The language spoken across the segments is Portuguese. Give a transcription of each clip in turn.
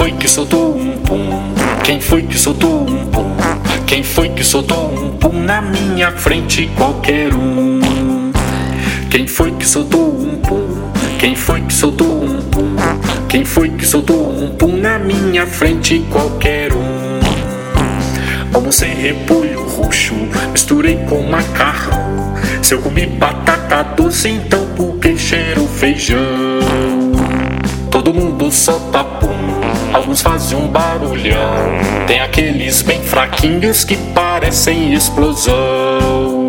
foi que soltou um pum? Quem foi que soltou um pum? Quem foi que soltou um pum na minha frente? Qualquer um. Quem foi que soltou um pum? Quem foi que soltou um pum? Quem foi que soltou um pum na minha frente? Qualquer um. Almocei repolho roxo, misturei com macarrão. Se eu comi batata doce, então por que cheiro feijão? Todo mundo solta alguns fazem um barulhão. Tem aqueles bem fraquinhos que parecem explosão.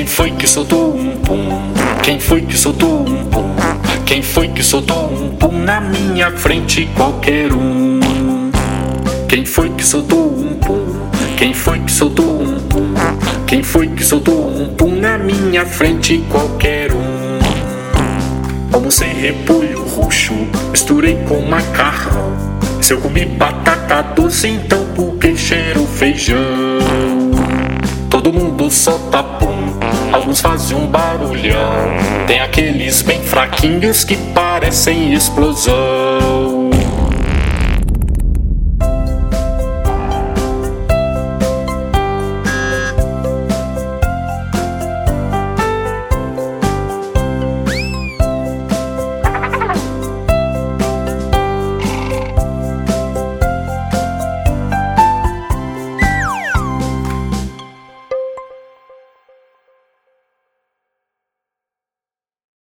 Quem foi que soltou um pum? Quem foi que soltou um pum? Quem foi que soltou um pum na minha frente? Qualquer um. Quem foi que soltou um pum? Quem foi que soltou um pum? Quem foi que soltou um pum na minha frente? Qualquer um. Almocei repolho roxo, misturei com macarrão. Se eu comi batata doce, então por que cheiro feijão? Todo mundo solta pum, alguns fazem um barulhão. Tem aqueles bem fraquinhos que parecem explosão.